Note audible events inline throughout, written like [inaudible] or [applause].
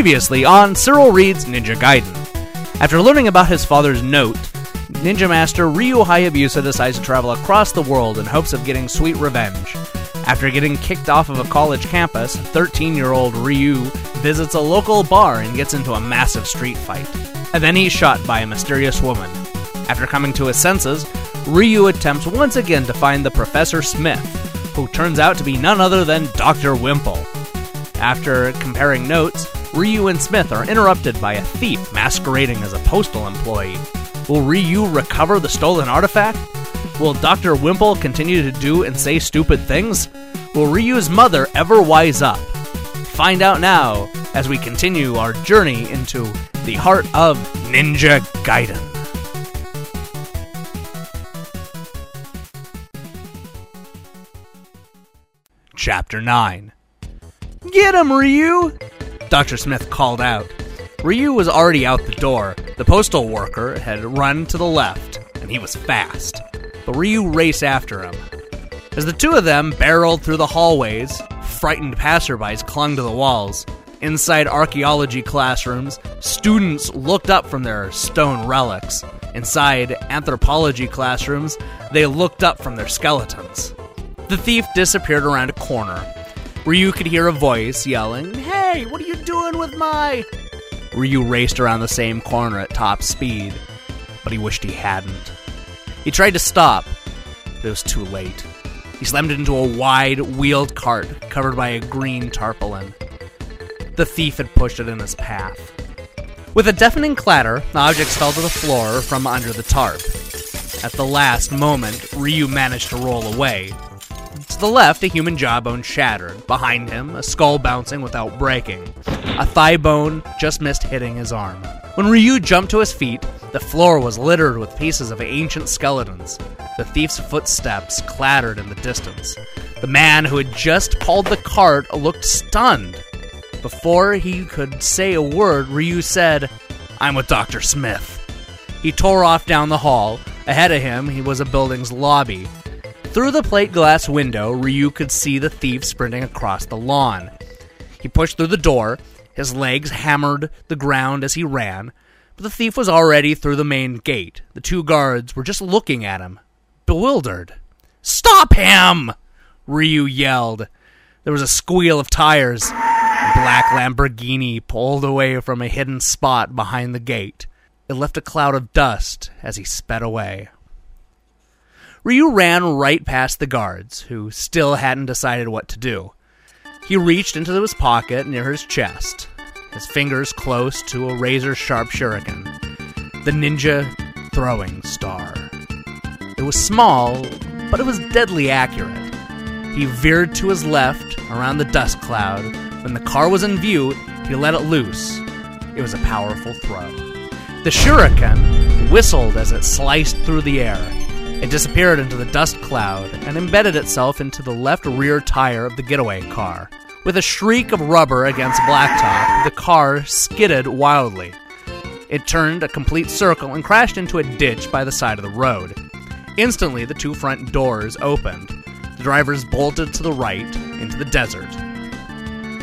Previously on Cyril Reads Ninja Gaiden. After learning about his father's note, Ninja Master Ryu Hayabusa decides to travel across the world in hopes of getting sweet revenge. After getting kicked off of a college campus, 13 year old Ryu visits a local bar and gets into a massive street fight. And then he's shot by a mysterious woman. After coming to his senses, Ryu attempts once again to find the Professor Smith, who turns out to be none other than Dr. Wimple. After comparing notes, Ryu and Smith are interrupted by a thief masquerading as a postal employee. Will Ryu recover the stolen artifact? Will Dr. Wimple continue to do and say stupid things? Will Ryu's mother ever wise up? Find out now as we continue our journey into the heart of Ninja Gaiden. Chapter 9 Get him, Ryu! Dr. Smith called out. Ryu was already out the door. The postal worker had run to the left, and he was fast. But Ryu raced after him. As the two of them barreled through the hallways, frightened passerbys clung to the walls. Inside archaeology classrooms, students looked up from their stone relics. Inside anthropology classrooms, they looked up from their skeletons. The thief disappeared around a corner. Ryu could hear a voice yelling, Hey, what are you doing with my. Ryu raced around the same corner at top speed, but he wished he hadn't. He tried to stop, but it was too late. He slammed into a wide, wheeled cart covered by a green tarpaulin. The thief had pushed it in his path. With a deafening clatter, the objects fell to the floor from under the tarp. At the last moment, Ryu managed to roll away, the left, a human jawbone shattered. Behind him, a skull bouncing without breaking. A thigh bone just missed hitting his arm. When Ryu jumped to his feet, the floor was littered with pieces of ancient skeletons. The thief's footsteps clattered in the distance. The man who had just pulled the cart looked stunned. Before he could say a word, Ryu said, I'm with Dr. Smith. He tore off down the hall. Ahead of him, he was a building's lobby. Through the plate glass window, Ryu could see the thief sprinting across the lawn. He pushed through the door, his legs hammered the ground as he ran, but the thief was already through the main gate. The two guards were just looking at him, bewildered. Stop him! Ryu yelled. There was a squeal of tires. A black Lamborghini pulled away from a hidden spot behind the gate. It left a cloud of dust as he sped away. Ryu ran right past the guards, who still hadn't decided what to do. He reached into his pocket near his chest, his fingers close to a razor sharp shuriken, the ninja throwing star. It was small, but it was deadly accurate. He veered to his left around the dust cloud. When the car was in view, he let it loose. It was a powerful throw. The shuriken whistled as it sliced through the air. It disappeared into the dust cloud and embedded itself into the left rear tire of the getaway car. With a shriek of rubber against blacktop, the car skidded wildly. It turned a complete circle and crashed into a ditch by the side of the road. Instantly, the two front doors opened. The drivers bolted to the right into the desert.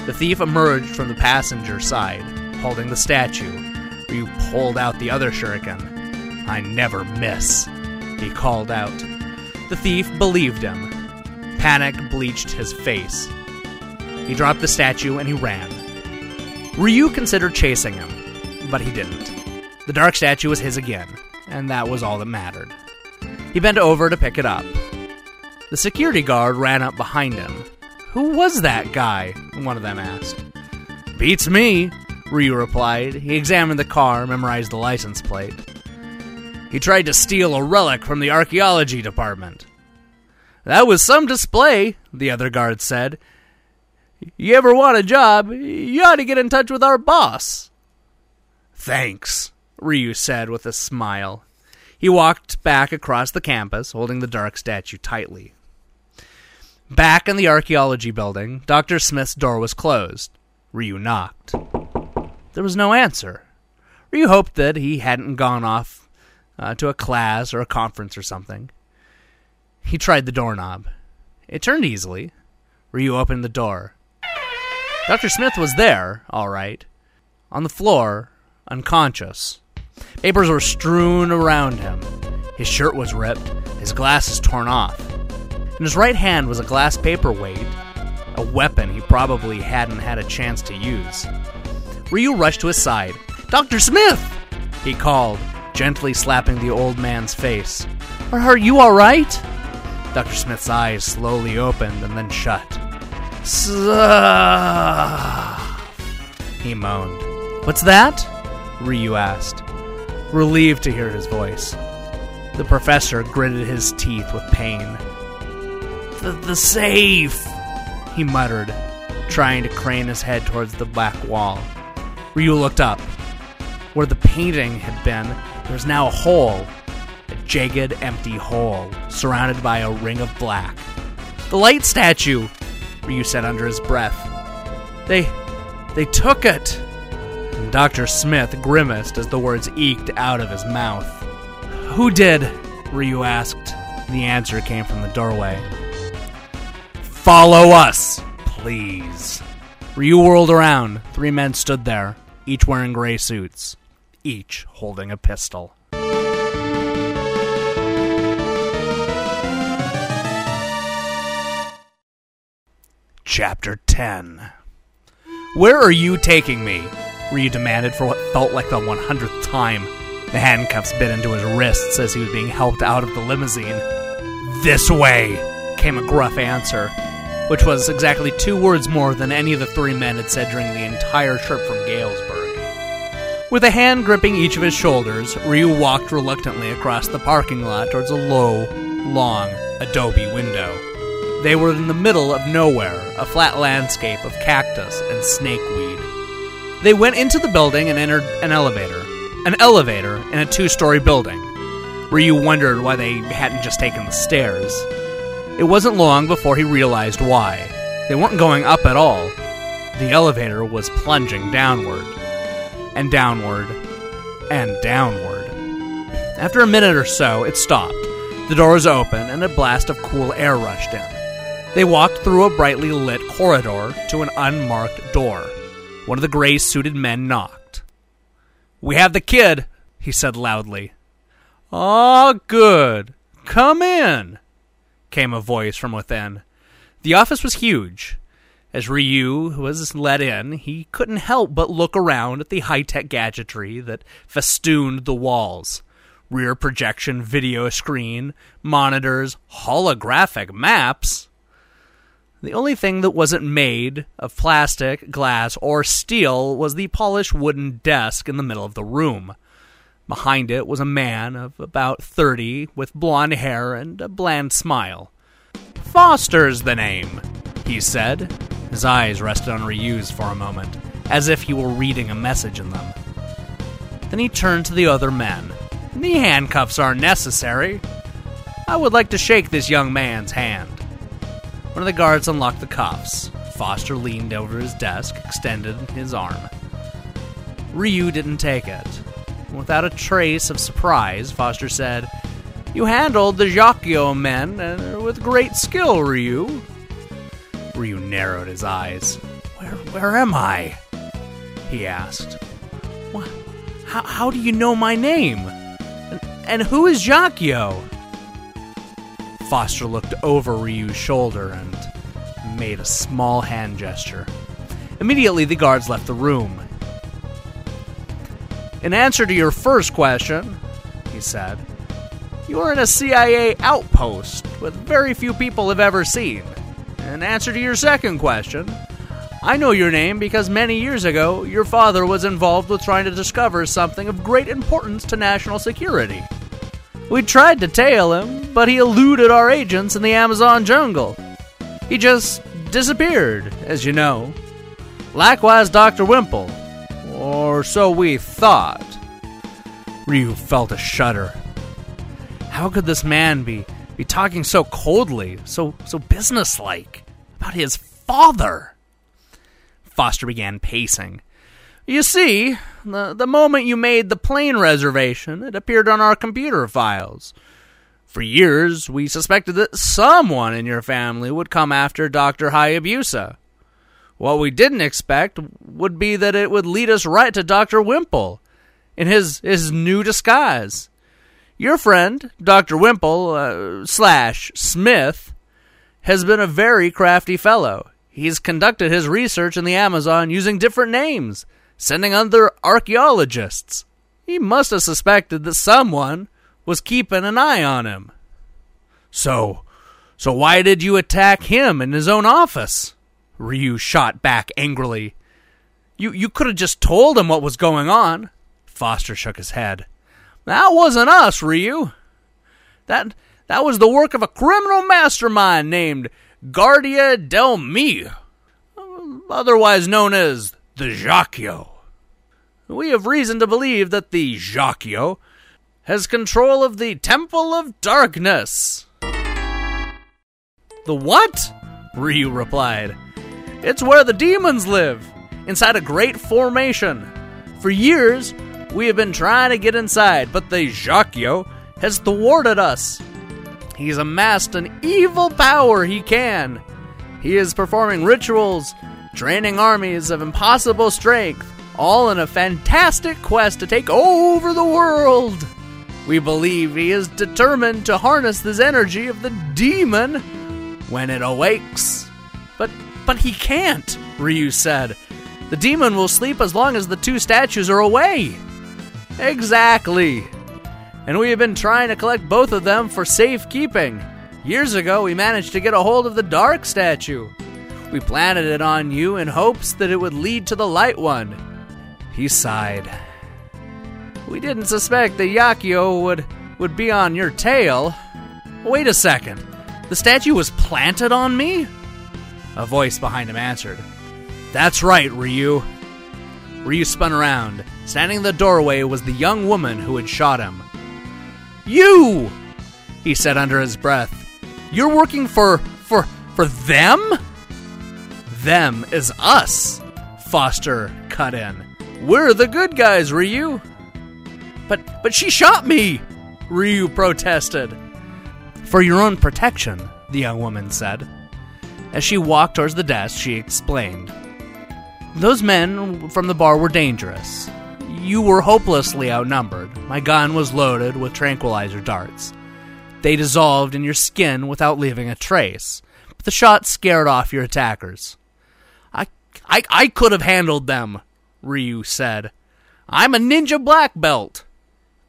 The thief emerged from the passenger side, holding the statue. Ryu pulled out the other shuriken. I never miss he called out. The thief believed him. Panic bleached his face. He dropped the statue and he ran. Ryu considered chasing him, but he didn't. The dark statue was his again, and that was all that mattered. He bent over to pick it up. The security guard ran up behind him. Who was that guy? One of them asked. Beats me, Ryu replied. He examined the car, memorized the license plate. He tried to steal a relic from the archaeology department. That was some display, the other guard said. You ever want a job, you ought to get in touch with our boss. Thanks, Ryu said with a smile. He walked back across the campus, holding the dark statue tightly. Back in the archaeology building, Dr. Smith's door was closed. Ryu knocked. There was no answer. Ryu hoped that he hadn't gone off uh, to a class or a conference or something. He tried the doorknob. It turned easily. Ryu opened the door. Dr. Smith was there, all right. on the floor, unconscious. Papers were strewn around him. His shirt was ripped, his glasses torn off. In his right hand was a glass paperweight, a weapon he probably hadn't had a chance to use. Ryu rushed to his side. Dr. Smith! He called, gently slapping the old man's face. Are you alright? Dr. Smith's eyes slowly opened and then shut. He moaned. What's that? Ryu asked, relieved to hear his voice. The professor gritted his teeth with pain. The, the safe, he muttered, trying to crane his head towards the black wall. Ryu looked up. Where the painting had been, there was now a hole, a jagged, empty hole, surrounded by a ring of black. The light statue, Ryu said under his breath. They. they took it. And Dr. Smith grimaced as the words eked out of his mouth. Who did? Ryu asked. The answer came from the doorway. Follow us, please. Ryu whirled around. Three men stood there, each wearing gray suits, each holding a pistol. Chapter 10 Where are you taking me? Ryu demanded for what felt like the 100th time. The handcuffs bit into his wrists as he was being helped out of the limousine. This way, came a gruff answer, which was exactly two words more than any of the three men had said during the entire trip from Galesburg. With a hand gripping each of his shoulders, Ryu walked reluctantly across the parking lot towards a low, long adobe window. They were in the middle of nowhere, a flat landscape of cactus and snakeweed. They went into the building and entered an elevator. An elevator in a two story building. Ryu wondered why they hadn't just taken the stairs. It wasn't long before he realized why. They weren't going up at all. The elevator was plunging downward, and downward, and downward. After a minute or so, it stopped. The doors opened, and a blast of cool air rushed in. They walked through a brightly lit corridor to an unmarked door. One of the gray suited men knocked. We have the kid, he said loudly. Ah, good. Come in, came a voice from within. The office was huge. As Ryu was let in, he couldn't help but look around at the high tech gadgetry that festooned the walls rear projection video screen, monitors, holographic maps. The only thing that wasn't made of plastic, glass, or steel was the polished wooden desk in the middle of the room. Behind it was a man of about 30 with blond hair and a bland smile. Foster's the name, he said. His eyes rested on Ryu's for a moment, as if he were reading a message in them. Then he turned to the other men. The handcuffs are necessary. I would like to shake this young man's hand. One of the guards unlocked the cuffs. Foster leaned over his desk, extended his arm. Ryu didn't take it. Without a trace of surprise, Foster said, You handled the Jaquio men uh, with great skill, Ryu. Ryu narrowed his eyes. Where, where am I? He asked. What? How, how do you know my name? And, and who is Jaquio? Foster looked over Ryu's shoulder and made a small hand gesture. Immediately, the guards left the room. In answer to your first question, he said, you are in a CIA outpost with very few people have ever seen. In answer to your second question, I know your name because many years ago your father was involved with trying to discover something of great importance to national security. We tried to tail him, but he eluded our agents in the Amazon jungle. He just disappeared, as you know. Likewise, Dr. Wimple. Or so we thought. Ryu felt a shudder. How could this man be, be talking so coldly, so so businesslike, about his father? Foster began pacing. You see, the, the moment you made the plane reservation, it appeared on our computer files. For years, we suspected that someone in your family would come after Dr. Hayabusa. What we didn't expect would be that it would lead us right to Dr. Wimple in his, his new disguise. Your friend, Dr. Wimple, uh, slash Smith, has been a very crafty fellow. He's conducted his research in the Amazon using different names, sending other archaeologists. He must have suspected that someone was keeping an eye on him. So, so why did you attack him in his own office? Ryu shot back angrily. You you could have just told him what was going on. Foster shook his head. That wasn't us, Ryu. That that was the work of a criminal mastermind named Guardia del Mio, otherwise known as the Jaquio. We have reason to believe that the Jaquio has control of the Temple of Darkness. The what? Ryu replied. It's where the demons live, inside a great formation. For years, we have been trying to get inside, but the Jaquio has thwarted us. He's amassed an evil power he can. He is performing rituals, training armies of impossible strength, all in a fantastic quest to take over the world. We believe he is determined to harness this energy of the demon when it awakes. But but he can't, Ryu said. The demon will sleep as long as the two statues are away. Exactly. And we have been trying to collect both of them for safekeeping. Years ago, we managed to get a hold of the dark statue. We planted it on you in hopes that it would lead to the light one. He sighed. We didn't suspect the Jaquio would would be on your tail. Wait a second. The statue was planted on me? A voice behind him answered. That's right, Ryu. Ryu spun around. Standing in the doorway was the young woman who had shot him. You! He said under his breath. You're working for. for. for them? Them is us, Foster cut in. We're the good guys, Ryu. But but she shot me, Ryu protested. For your own protection, the young woman said. As she walked towards the desk, she explained. Those men from the bar were dangerous. You were hopelessly outnumbered. My gun was loaded with tranquilizer darts. They dissolved in your skin without leaving a trace, but the shot scared off your attackers. I, I, I could have handled them, Ryu said. I'm a ninja black belt.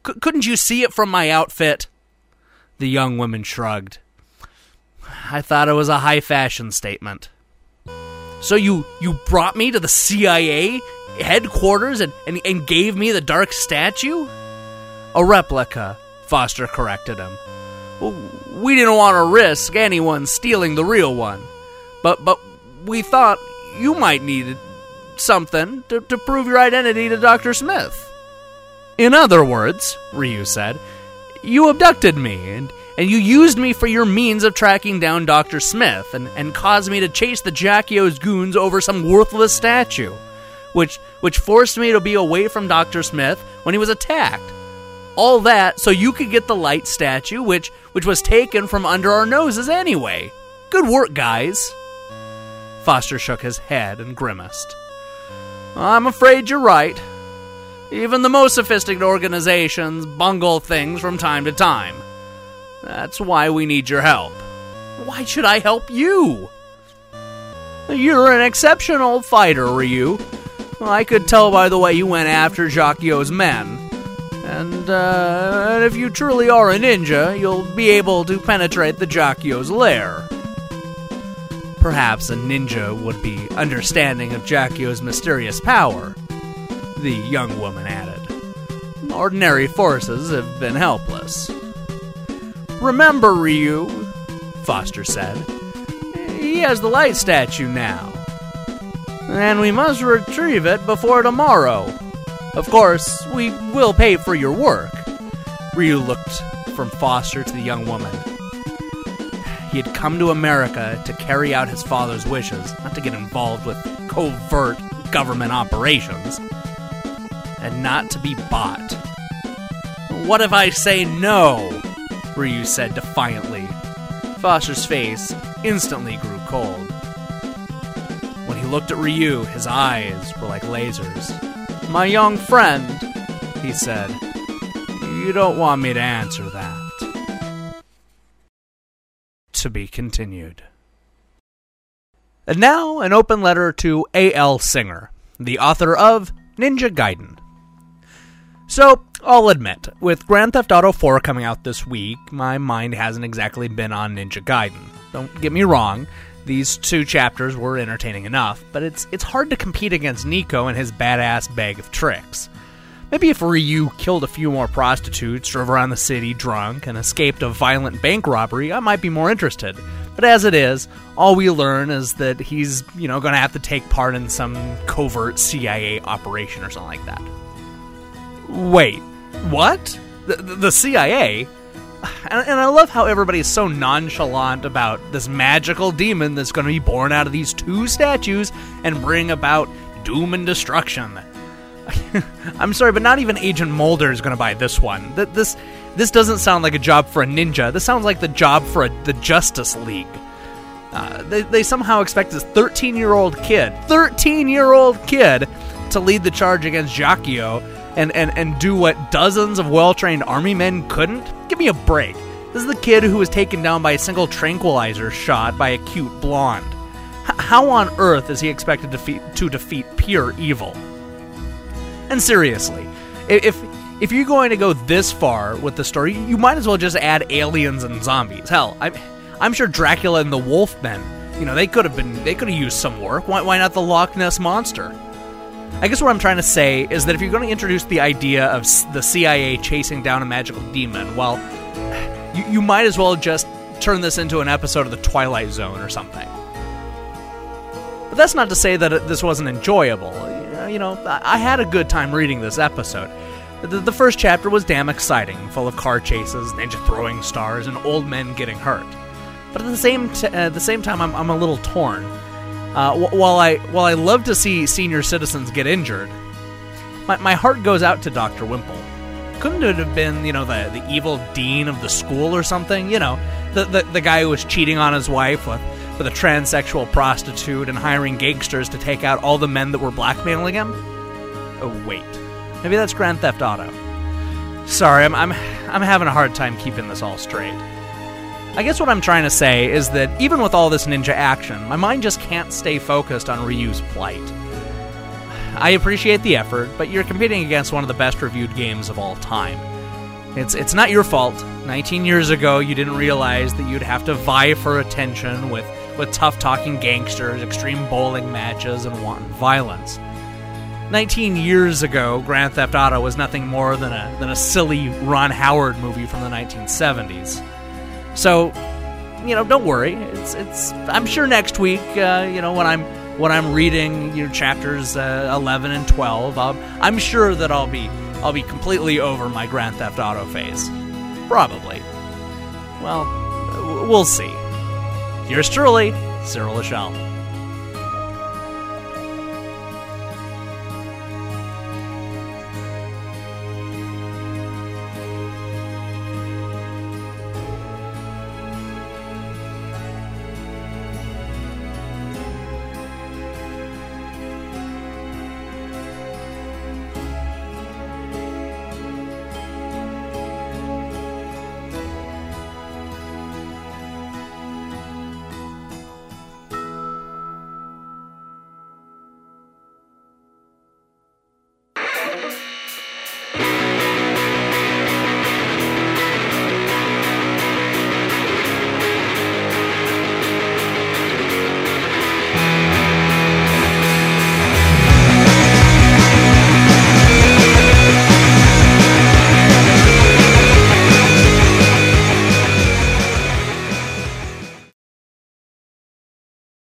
C- couldn't you see it from my outfit? The young woman shrugged. I thought it was a high fashion statement. So you you brought me to the CIA headquarters and, and, and gave me the dark statue? A replica, Foster corrected him. We didn't want to risk anyone stealing the real one. But but we thought you might need something to, to prove your identity to Dr. Smith. In other words, Ryu said, you abducted me and, and you used me for your means of tracking down Dr. Smith and, and caused me to chase the Jaquio's goons over some worthless statue, which which forced me to be away from Dr. Smith when he was attacked. All that so you could get the light statue, which which was taken from under our noses anyway. Good work, guys. Foster shook his head and grimaced. I'm afraid you're right. Even the most sophisticated organizations bungle things from time to time. That's why we need your help. Why should I help you? You're an exceptional fighter, Ryu. I could tell by the way you went after Jaquio's men. And, uh, and if you truly are a ninja, you'll be able to penetrate the Jaquio's lair. Perhaps a ninja would be understanding of Jaquio's mysterious power, the young woman added. Ordinary forces have been helpless. Remember, Ryu, Foster said. He has the light statue now. And we must retrieve it before tomorrow. Of course, we will pay for your work. Ryu looked from Foster to the young woman. He had come to America to carry out his father's wishes, not to get involved with covert government operations, and not to be bought. What if I say no? Ryu said defiantly. Foster's face instantly grew cold. When he looked at Ryu. His eyes were like lasers. My young friend, he said, you don't want me to answer that. To be continued. And now, an open letter to A.L. Singer, the author of Ninja Gaiden. So, I'll admit, with Grand Theft Auto 4 coming out this week, my mind hasn't exactly been on Ninja Gaiden. Don't get me wrong, these two chapters were entertaining enough, but it's it's hard to compete against Niko and his badass bag of tricks. Maybe if Ryu killed a few more prostitutes, drove around the city drunk, and escaped a violent bank robbery, I might be more interested. But as it is, all we learn is that he's, you know, going to have to take part in some covert CIA operation or something like that. Wait, what? The, the CIA? And, and I love how everybody is so nonchalant about this magical demon that's going to be born out of these two statues and bring about doom and destruction. [laughs] I'm sorry, but not even Agent Mulder is going to buy this one. Th- This this doesn't sound like a job for a ninja. This sounds like the job for a, the Justice League. Uh, they, they somehow expect this 13 year old kid, 13 year old kid, to lead the charge against Jaquio and, and, and do what dozens of well trained army men couldn't? Give me a break. This is the kid who was taken down by a single tranquilizer shot by a cute blonde. H- how on earth is he expected to, fe- to defeat pure evil? And seriously, if if you're going to go this far with the story, you might as well just add aliens and zombies. Hell, I'm I'm sure Dracula and the Wolfmen, you know, they could have been they could have used some work. Why why not the Loch Ness monster? I guess what I'm trying to say is that if you're going to introduce the idea of the CIA chasing down a magical demon, well, you, you might as well just turn this into an episode of the Twilight Zone or something. But that's not to say that this wasn't enjoyable. You know, I, had a good time reading this episode. The, first chapter was damn exciting, full of car chases, ninja throwing stars, and old men getting hurt. But at the same t- at the same time, I'm, I'm a little torn. Uh, wh- while I while I love to see senior citizens get injured, my, my heart goes out to Doctor Wimple. Couldn't it have been you know the the evil dean of the school or something? You know, the the, the guy who was cheating on his wife with with a transsexual prostitute and hiring gangsters to take out all the men that were blackmailing him. Oh wait, maybe that's Grand Theft Auto. Sorry, I'm I'm I'm having a hard time keeping this all straight. I guess what I'm trying to say is that even with all this ninja action, my mind just can't stay focused on Ryu's plight. I appreciate the effort, but you're competing against one of the best reviewed games of all time. It's it's not your fault. 19 years ago, you didn't realize that you'd have to vie for attention with with tough-talking gangsters, extreme bowling matches, and wanton violence. 19 years ago, Grand Theft Auto was nothing more than a than a silly Ron Howard movie from the 1970s. So, you know, don't worry. It's it's. I'm sure next week, uh, you know, when I'm when I'm reading you know, chapters uh, 11 and 12, I'll, I'm sure that I'll be I'll be completely over my Grand Theft Auto phase. Probably. Well, we'll see. Yours truly, Cyril Lachelle.